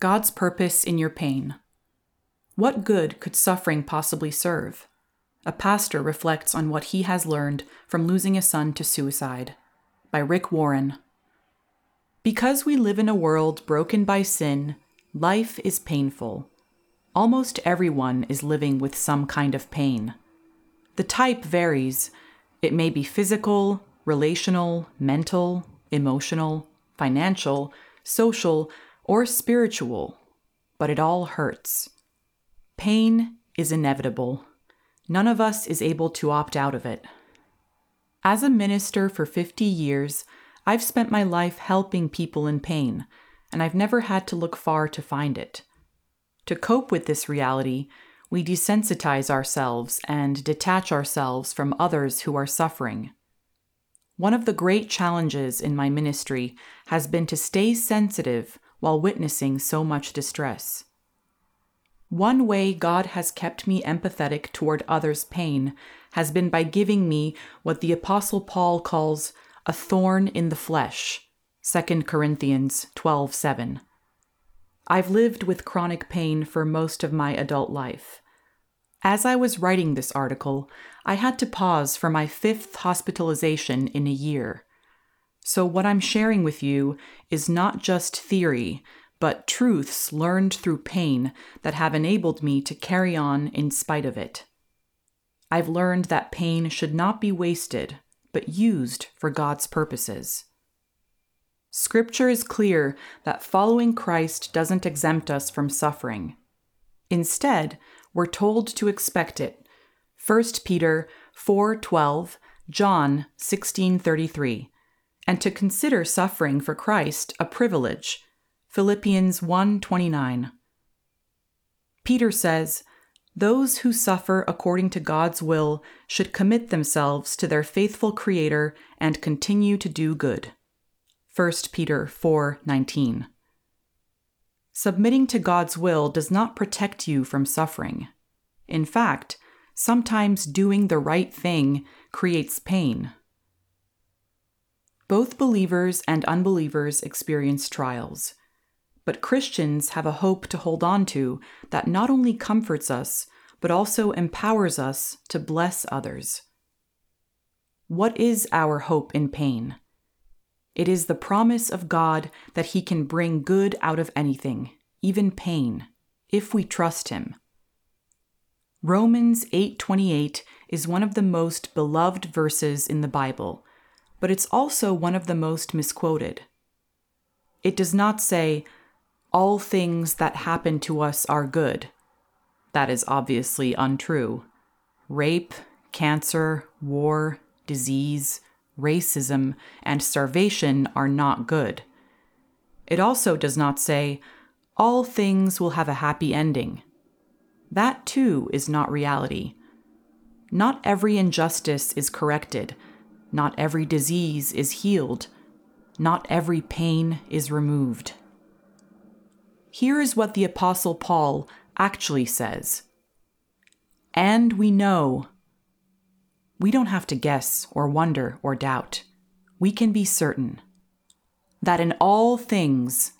God's purpose in your pain. What good could suffering possibly serve? A pastor reflects on what he has learned from losing a son to suicide. By Rick Warren. Because we live in a world broken by sin, life is painful. Almost everyone is living with some kind of pain. The type varies. It may be physical, relational, mental, emotional, financial, social, or spiritual, but it all hurts. Pain is inevitable. None of us is able to opt out of it. As a minister for 50 years, I've spent my life helping people in pain, and I've never had to look far to find it. To cope with this reality, we desensitize ourselves and detach ourselves from others who are suffering. One of the great challenges in my ministry has been to stay sensitive while witnessing so much distress. One way God has kept me empathetic toward others' pain has been by giving me what the Apostle Paul calls a thorn in the flesh. 2 Corinthians 12:7. I've lived with chronic pain for most of my adult life. As I was writing this article, I had to pause for my fifth hospitalization in a year. So, what I'm sharing with you is not just theory, but truths learned through pain that have enabled me to carry on in spite of it. I've learned that pain should not be wasted, but used for God's purposes. Scripture is clear that following Christ doesn't exempt us from suffering. Instead, we're told to expect it. 1 Peter 4:12, John 16:33, and to consider suffering for Christ a privilege. Philippians 1:29. Peter says, those who suffer according to God's will should commit themselves to their faithful Creator and continue to do good. 1 Peter 4:19. Submitting to God's will does not protect you from suffering. In fact, sometimes doing the right thing creates pain. Both believers and unbelievers experience trials. But Christians have a hope to hold on to that not only comforts us, but also empowers us to bless others. What is our hope in pain? It is the promise of God that He can bring good out of anything, even pain, if we trust Him. Romans 8:28 is one of the most beloved verses in the Bible, but it's also one of the most misquoted. It does not say, all things that happen to us are good. That is obviously untrue. Rape, cancer, war, disease, racism, and starvation are not good. It also does not say, all things will have a happy ending. That too is not reality. Not every injustice is corrected. Not every disease is healed. Not every pain is removed. Here is what the Apostle Paul actually says And we know. We don't have to guess or wonder or doubt. We can be certain that in all things,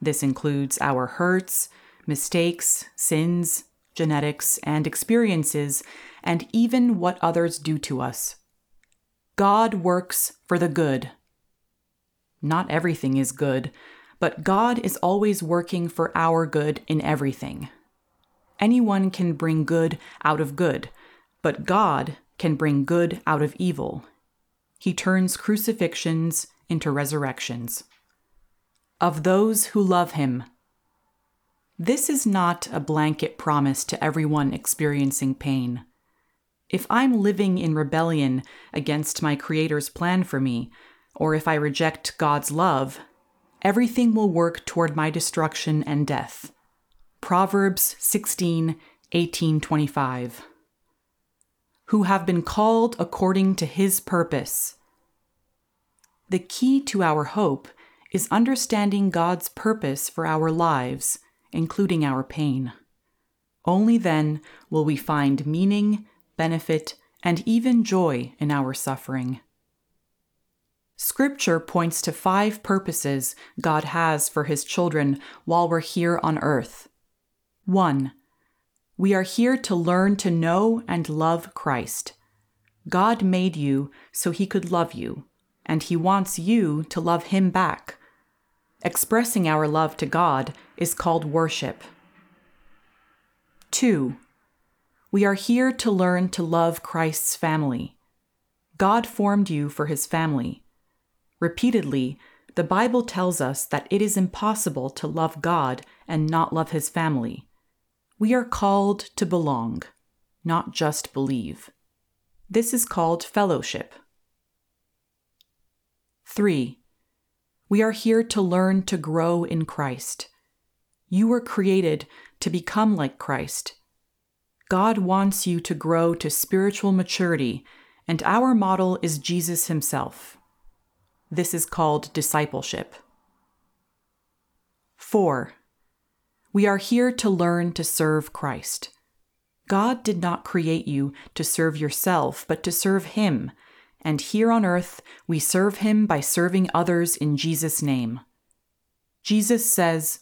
this includes our hurts, mistakes, sins, genetics, and experiences, and even what others do to us. God works for the good. Not everything is good, but God is always working for our good in everything. Anyone can bring good out of good, but God can bring good out of evil. He turns crucifixions into resurrections. Of those who love him. This is not a blanket promise to everyone experiencing pain. If I'm living in rebellion against my Creator's plan for me, or if I reject God's love, everything will work toward my destruction and death. Proverbs 16, 18, 25. Who have been called according to his purpose. The key to our hope is understanding God's purpose for our lives, including our pain. Only then will we find meaning, benefit, and even joy in our suffering. Scripture points to five purposes God has for his children while we're here on earth. 1. We are here to learn to know and love Christ. God made you so he could love you, and he wants you to love him back. Expressing our love to God is called worship. 2. We are here to learn to love Christ's family. God formed you for his family. Repeatedly, the Bible tells us that it is impossible to love God and not love his family. We are called to belong, not just believe. This is called fellowship. 3. We are here to learn to grow in Christ. You were created to become like Christ. God wants you to grow to spiritual maturity, and our model is Jesus himself. This is called discipleship. 4. We are here to learn to serve Christ. God did not create you to serve yourself, but to serve Him. And here on earth, we serve Him by serving others in Jesus' name. Jesus says,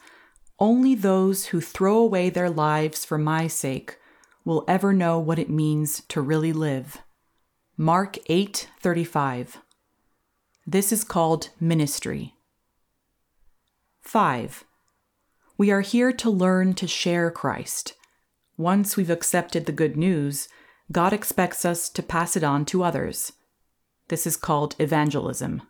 Only those who throw away their lives for my sake will ever know what it means to really live. Mark 8:35 this is called ministry. 5. We are here to learn to share Christ. Once we've accepted the good news, God expects us to pass it on to others. This is called evangelism.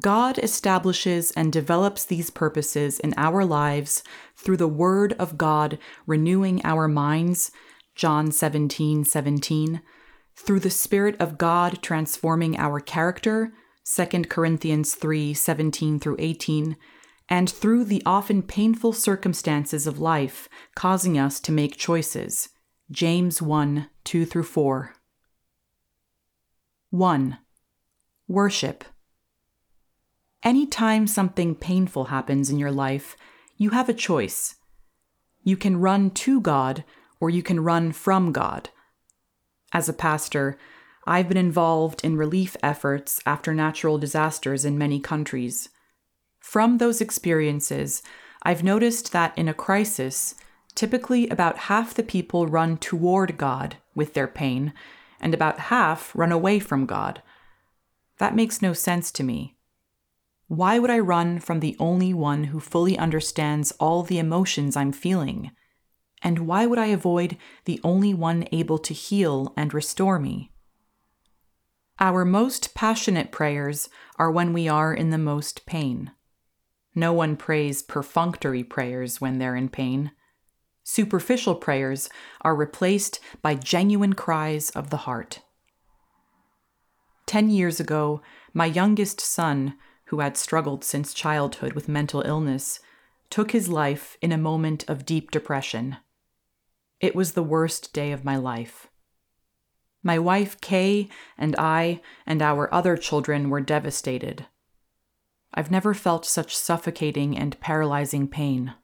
God establishes and develops these purposes in our lives through the Word of God renewing our minds, John 17 17, through the Spirit of God transforming our character, 2 Corinthians 3 17 through 18, and through the often painful circumstances of life causing us to make choices, James 1 2 through 4. 1. Worship. Anytime something painful happens in your life, you have a choice. You can run to God or you can run from God. As a pastor, I've been involved in relief efforts after natural disasters in many countries. From those experiences, I've noticed that in a crisis, typically about half the people run toward God with their pain, and about half run away from God. That makes no sense to me. Why would I run from the only one who fully understands all the emotions I'm feeling? And why would I avoid the only one able to heal and restore me? Our most passionate prayers are when we are in the most pain. No one prays perfunctory prayers when they're in pain. Superficial prayers are replaced by genuine cries of the heart. Ten years ago, my youngest son, who had struggled since childhood with mental illness, took his life in a moment of deep depression. It was the worst day of my life. My wife Kay and I and our other children were devastated. I've never felt such suffocating and paralyzing pain.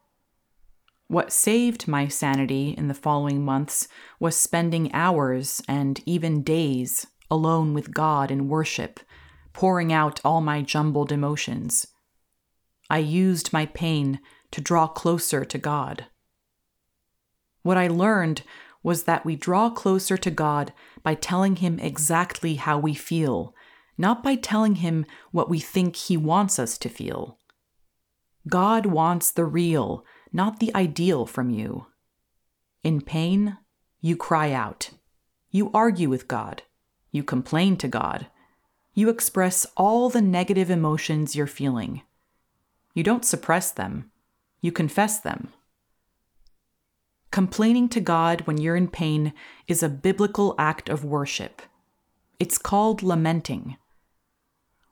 What saved my sanity in the following months was spending hours and even days alone with God in worship, pouring out all my jumbled emotions. I used my pain to draw closer to God. What I learned was that we draw closer to God by telling Him exactly how we feel, not by telling Him what we think He wants us to feel. God wants the real, not the ideal from you. In pain, you cry out. You argue with God. You complain to God. You express all the negative emotions you're feeling. You don't suppress them, you confess them. Complaining to God when you're in pain is a biblical act of worship. It's called lamenting.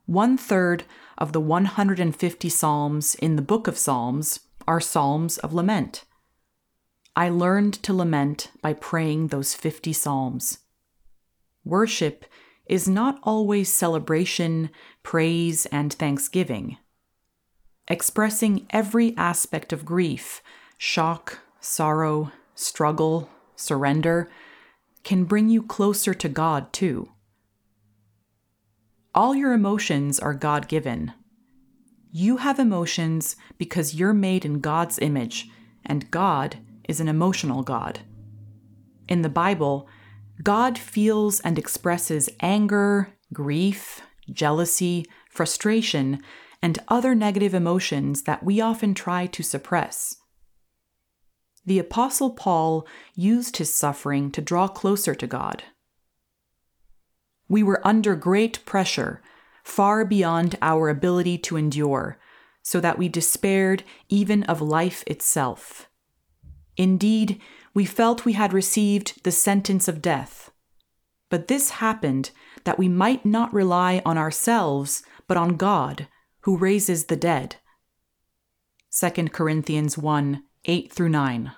One third of the 150 Psalms in the book of Psalms are Psalms of lament. I learned to lament by praying those 50 Psalms. Worship is not always celebration, praise, and thanksgiving. Expressing every aspect of grief, shock, sorrow, struggle, surrender can bring you closer to God, too. All your emotions are God given. You have emotions because you're made in God's image, and God is an emotional God. In the Bible, God feels and expresses anger, grief, jealousy, frustration, and other negative emotions that we often try to suppress. The Apostle Paul used his suffering to draw closer to God. We were under great pressure, far beyond our ability to endure, so that we despaired even of life itself. Indeed, we felt we had received the sentence of death. But this happened that we might not rely on ourselves, but on God, who raises the dead. 2 Corinthians 1 8 through 9.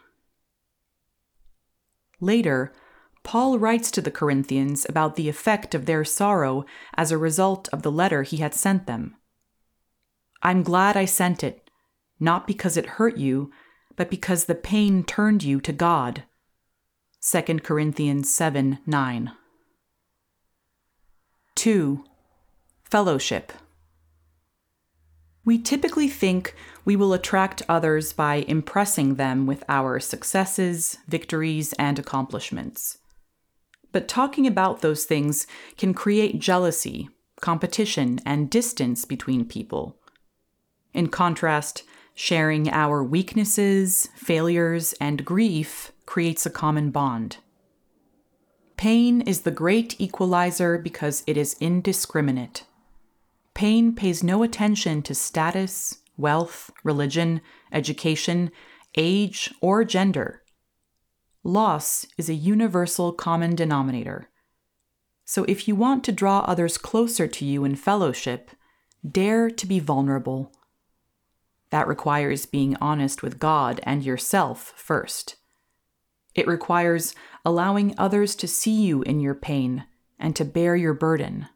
Later, Paul writes to the Corinthians about the effect of their sorrow as a result of the letter he had sent them. I'm glad I sent it, not because it hurt you, but because the pain turned you to God. 2 Corinthians 7 9. 2. Fellowship. We typically think we will attract others by impressing them with our successes, victories, and accomplishments. But talking about those things can create jealousy, competition, and distance between people. In contrast, sharing our weaknesses, failures, and grief creates a common bond. Pain is the great equalizer because it is indiscriminate. Pain pays no attention to status, wealth, religion, education, age, or gender. Loss is a universal common denominator. So if you want to draw others closer to you in fellowship, dare to be vulnerable. That requires being honest with God and yourself first. It requires allowing others to see you in your pain and to bear your burden.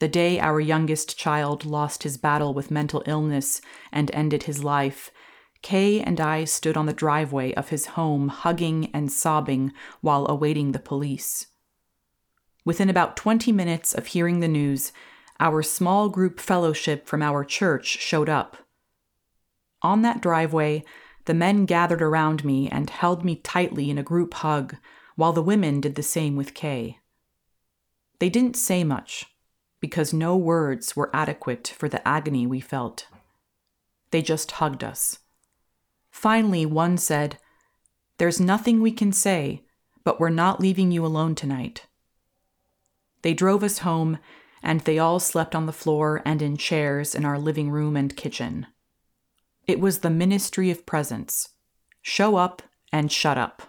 The day our youngest child lost his battle with mental illness and ended his life, Kay and I stood on the driveway of his home, hugging and sobbing while awaiting the police. Within about 20 minutes of hearing the news, our small group fellowship from our church showed up. On that driveway, the men gathered around me and held me tightly in a group hug, while the women did the same with Kay. They didn't say much because no words were adequate for the agony we felt. They just hugged us. Finally, one said, There's nothing we can say, but we're not leaving you alone tonight. They drove us home, and they all slept on the floor and in chairs in our living room and kitchen. It was the ministry of presence show up and shut up.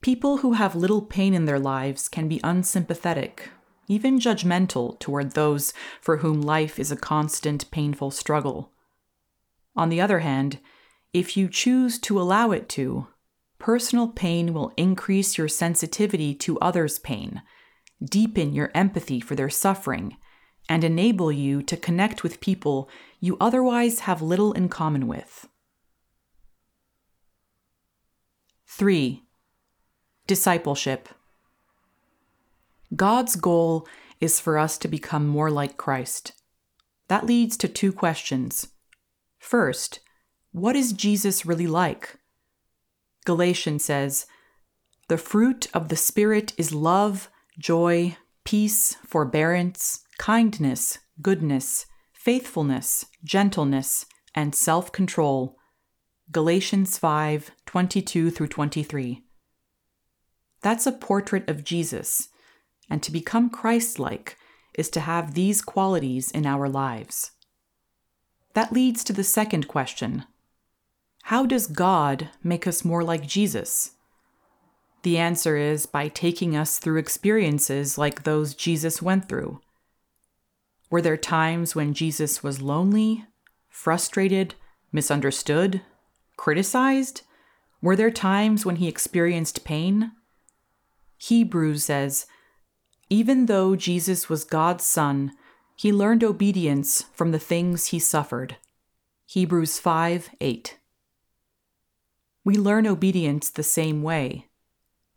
People who have little pain in their lives can be unsympathetic even judgmental toward those for whom life is a constant painful struggle. On the other hand, if you choose to allow it to, personal pain will increase your sensitivity to others' pain, deepen your empathy for their suffering, and enable you to connect with people you otherwise have little in common with. 3. Discipleship. God's goal is for us to become more like Christ. That leads to two questions. First, what is Jesus really like? Galatians says, The fruit of the Spirit is love, joy, peace, forbearance, kindness, goodness, faithfulness, gentleness, and self control. Galatians 5 22 through 23. That's a portrait of Jesus and to become Christ like is to have these qualities in our lives. That leads to the second question How does God make us more like Jesus? The answer is by taking us through experiences like those Jesus went through. Were there times when Jesus was lonely, frustrated, misunderstood, criticized? Were there times when he experienced pain? Hebrews says, even though Jesus was God's Son, he learned obedience from the things he suffered. Hebrews 5 8. We learn obedience the same way,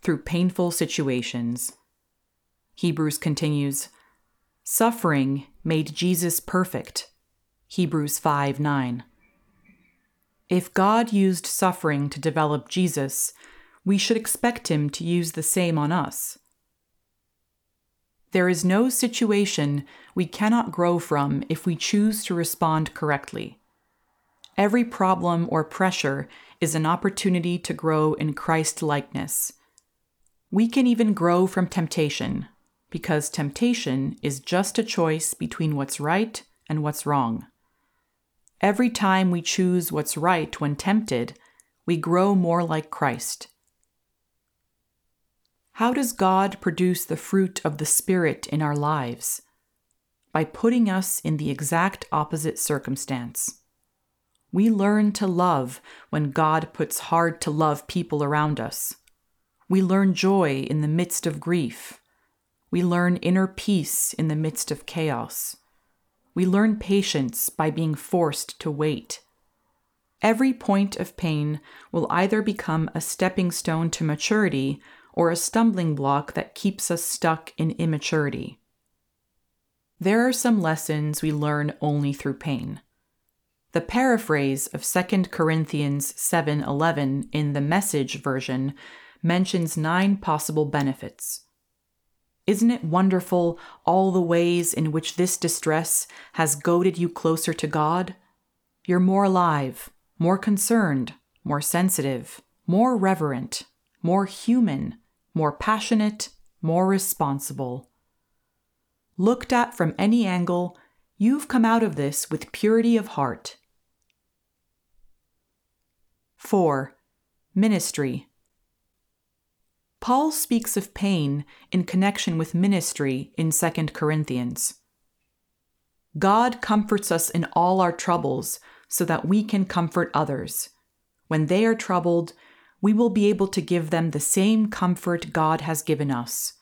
through painful situations. Hebrews continues, Suffering made Jesus perfect. Hebrews 5 9. If God used suffering to develop Jesus, we should expect him to use the same on us. There is no situation we cannot grow from if we choose to respond correctly. Every problem or pressure is an opportunity to grow in Christ likeness. We can even grow from temptation, because temptation is just a choice between what's right and what's wrong. Every time we choose what's right when tempted, we grow more like Christ. How does God produce the fruit of the Spirit in our lives? By putting us in the exact opposite circumstance. We learn to love when God puts hard to love people around us. We learn joy in the midst of grief. We learn inner peace in the midst of chaos. We learn patience by being forced to wait. Every point of pain will either become a stepping stone to maturity or a stumbling block that keeps us stuck in immaturity. There are some lessons we learn only through pain. The paraphrase of 2 Corinthians 7:11 in the Message version mentions 9 possible benefits. Isn't it wonderful all the ways in which this distress has goaded you closer to God? You're more alive, more concerned, more sensitive, more reverent, more human, more passionate, more responsible. Looked at from any angle, you've come out of this with purity of heart. 4. Ministry. Paul speaks of pain in connection with ministry in 2 Corinthians. God comforts us in all our troubles so that we can comfort others. When they are troubled, we will be able to give them the same comfort God has given us.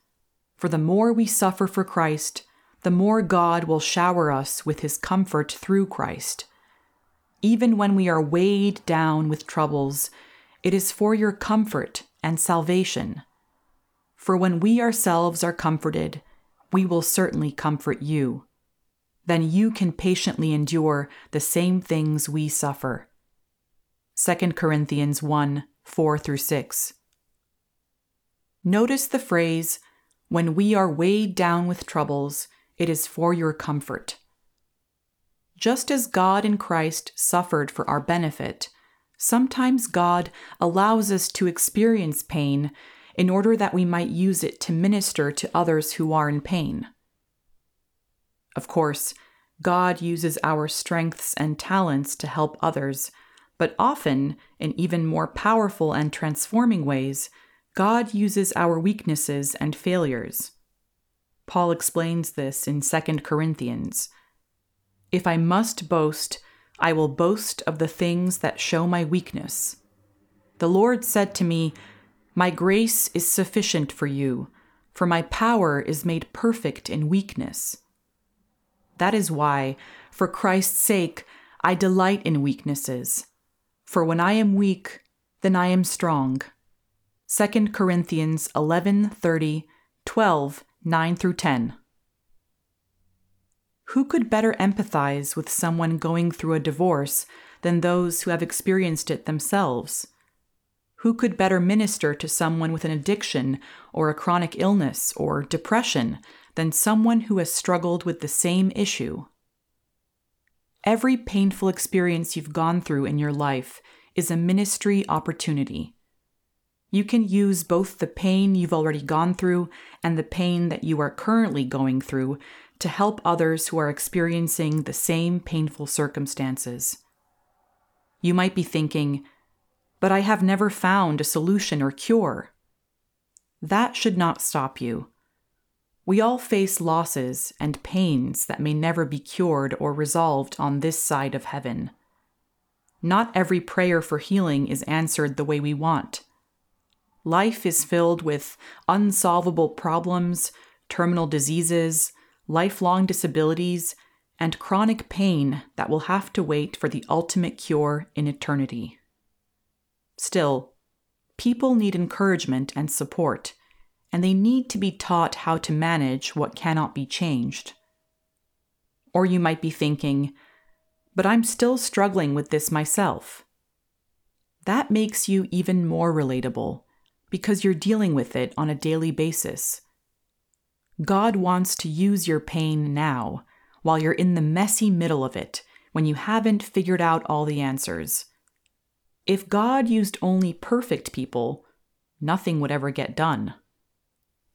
For the more we suffer for Christ, the more God will shower us with his comfort through Christ. Even when we are weighed down with troubles, it is for your comfort and salvation. For when we ourselves are comforted, we will certainly comfort you. Then you can patiently endure the same things we suffer. 2 Corinthians 1 4 through 6. Notice the phrase, when we are weighed down with troubles, it is for your comfort. Just as God in Christ suffered for our benefit, sometimes God allows us to experience pain in order that we might use it to minister to others who are in pain. Of course, God uses our strengths and talents to help others but often, in even more powerful and transforming ways, God uses our weaknesses and failures. Paul explains this in 2 Corinthians. If I must boast, I will boast of the things that show my weakness. The Lord said to me, My grace is sufficient for you, for my power is made perfect in weakness. That is why, for Christ's sake, I delight in weaknesses for when I am weak, then I am strong. 2 Corinthians 11 30, 12, 9 through 10. Who could better empathize with someone going through a divorce than those who have experienced it themselves? Who could better minister to someone with an addiction or a chronic illness or depression than someone who has struggled with the same issue? Every painful experience you've gone through in your life is a ministry opportunity. You can use both the pain you've already gone through and the pain that you are currently going through to help others who are experiencing the same painful circumstances. You might be thinking, but I have never found a solution or cure. That should not stop you. We all face losses and pains that may never be cured or resolved on this side of heaven. Not every prayer for healing is answered the way we want. Life is filled with unsolvable problems, terminal diseases, lifelong disabilities, and chronic pain that will have to wait for the ultimate cure in eternity. Still, people need encouragement and support and they need to be taught how to manage what cannot be changed. Or you might be thinking, but I'm still struggling with this myself. That makes you even more relatable because you're dealing with it on a daily basis. God wants to use your pain now while you're in the messy middle of it when you haven't figured out all the answers. If God used only perfect people, nothing would ever get done.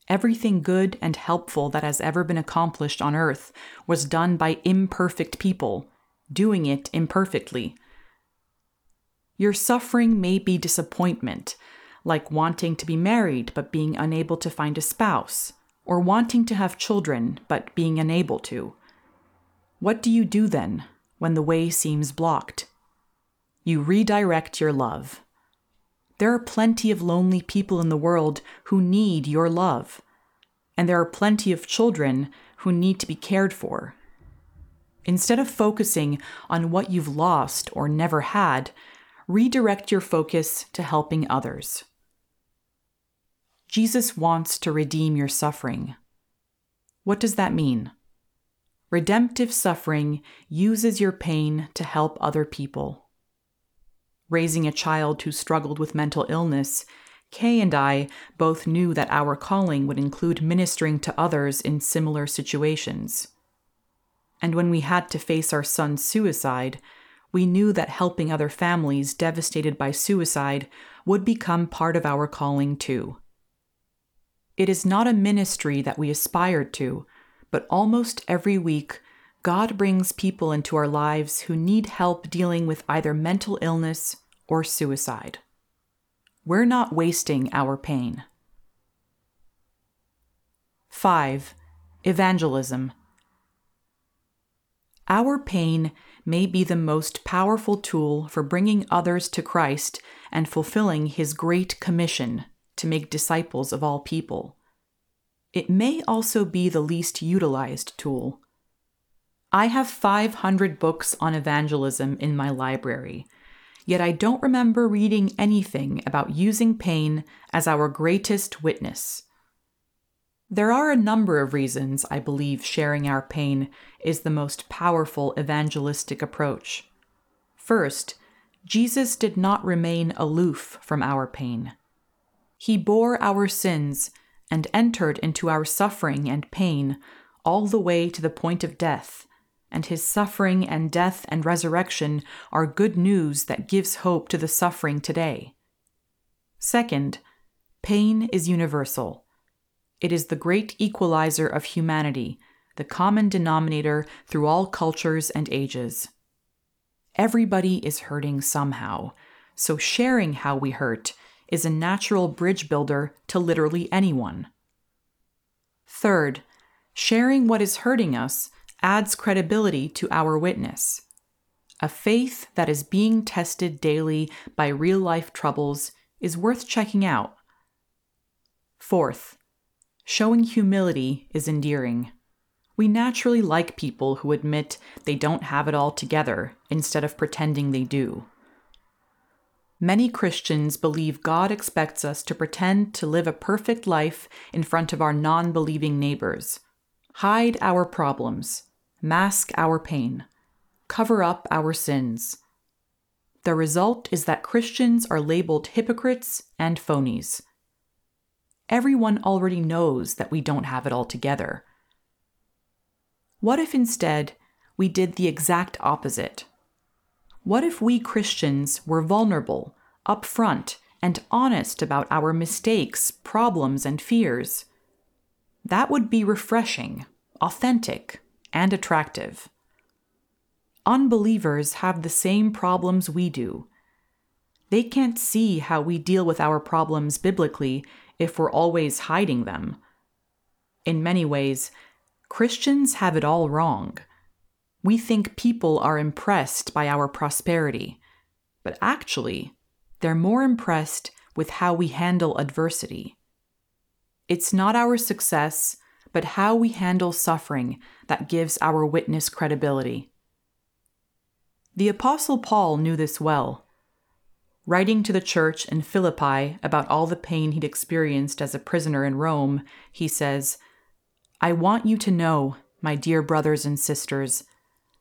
Everything good and helpful that has ever been accomplished on earth was done by imperfect people, doing it imperfectly. Your suffering may be disappointment, like wanting to be married but being unable to find a spouse, or wanting to have children but being unable to. What do you do then when the way seems blocked? You redirect your love. There are plenty of lonely people in the world who need your love. And there are plenty of children who need to be cared for. Instead of focusing on what you've lost or never had, redirect your focus to helping others. Jesus wants to redeem your suffering. What does that mean? Redemptive suffering uses your pain to help other people raising a child who struggled with mental illness, Kay and I both knew that our calling would include ministering to others in similar situations. And when we had to face our son's suicide, we knew that helping other families devastated by suicide would become part of our calling too. It is not a ministry that we aspired to, but almost every week God brings people into our lives who need help dealing with either mental illness or suicide. We're not wasting our pain. 5. Evangelism. Our pain may be the most powerful tool for bringing others to Christ and fulfilling His great commission to make disciples of all people. It may also be the least utilized tool. I have 500 books on evangelism in my library, yet I don't remember reading anything about using pain as our greatest witness. There are a number of reasons I believe sharing our pain is the most powerful evangelistic approach. First, Jesus did not remain aloof from our pain. He bore our sins and entered into our suffering and pain all the way to the point of death and his suffering and death and resurrection are good news that gives hope to the suffering today. Second, pain is universal. It is the great equalizer of humanity, the common denominator through all cultures and ages. Everybody is hurting somehow, so sharing how we hurt is a natural bridge builder to literally anyone. Third, sharing what is hurting us adds credibility to our witness. A faith that is being tested daily by real life troubles is worth checking out. Fourth, showing humility is endearing. We naturally like people who admit they don't have it all together instead of pretending they do. Many Christians believe God expects us to pretend to live a perfect life in front of our non believing neighbors, hide our problems, mask our pain, cover up our sins. The result is that Christians are labeled hypocrites and phonies. Everyone already knows that we don't have it all together. What if instead we did the exact opposite? What if we Christians were vulnerable, upfront, and honest about our mistakes, problems, and fears? That would be refreshing, authentic, and attractive. Unbelievers have the same problems we do. They can't see how we deal with our problems biblically if we're always hiding them. In many ways, Christians have it all wrong. We think people are impressed by our prosperity, but actually, they're more impressed with how we handle adversity. It's not our success but how we handle suffering that gives our witness credibility. The Apostle Paul knew this well. Writing to the church in Philippi about all the pain he'd experienced as a prisoner in Rome, he says, I want you to know, my dear brothers and sisters,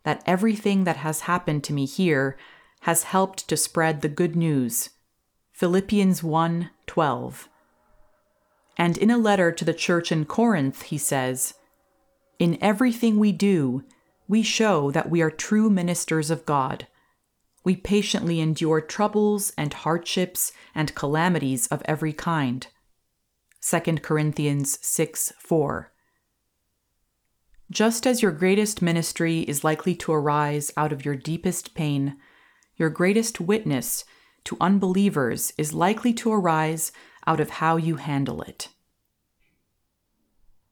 that everything that has happened to me here has helped to spread the good news. Philippians 1 12. And in a letter to the church in Corinth, he says, In everything we do, we show that we are true ministers of God we patiently endure troubles and hardships and calamities of every kind. 2 Corinthians 6 4. Just as your greatest ministry is likely to arise out of your deepest pain, your greatest witness to unbelievers is likely to arise out of how you handle it.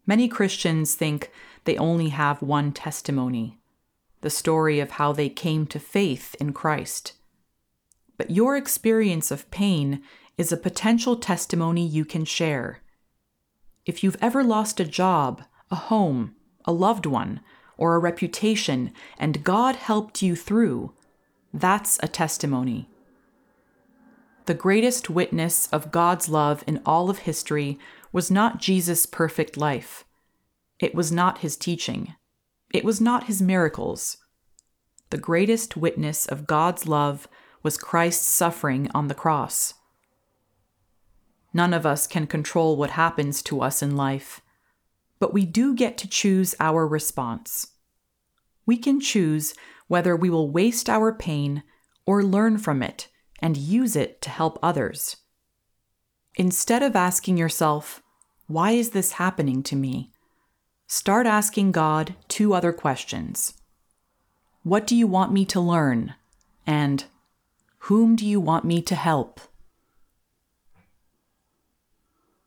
Many Christians think they only have one testimony the story of how they came to faith in Christ. But your experience of pain is a potential testimony you can share. If you've ever lost a job, a home, a loved one, or a reputation, and God helped you through, that's a testimony. The greatest witness of God's love in all of history was not Jesus' perfect life. It was not his teaching. It was not his miracles. The greatest witness of God's love was Christ's suffering on the cross. None of us can control what happens to us in life, but we do get to choose our response. We can choose whether we will waste our pain or learn from it and use it to help others. Instead of asking yourself, Why is this happening to me? start asking God two other questions What do you want me to learn? And Whom do you want me to help?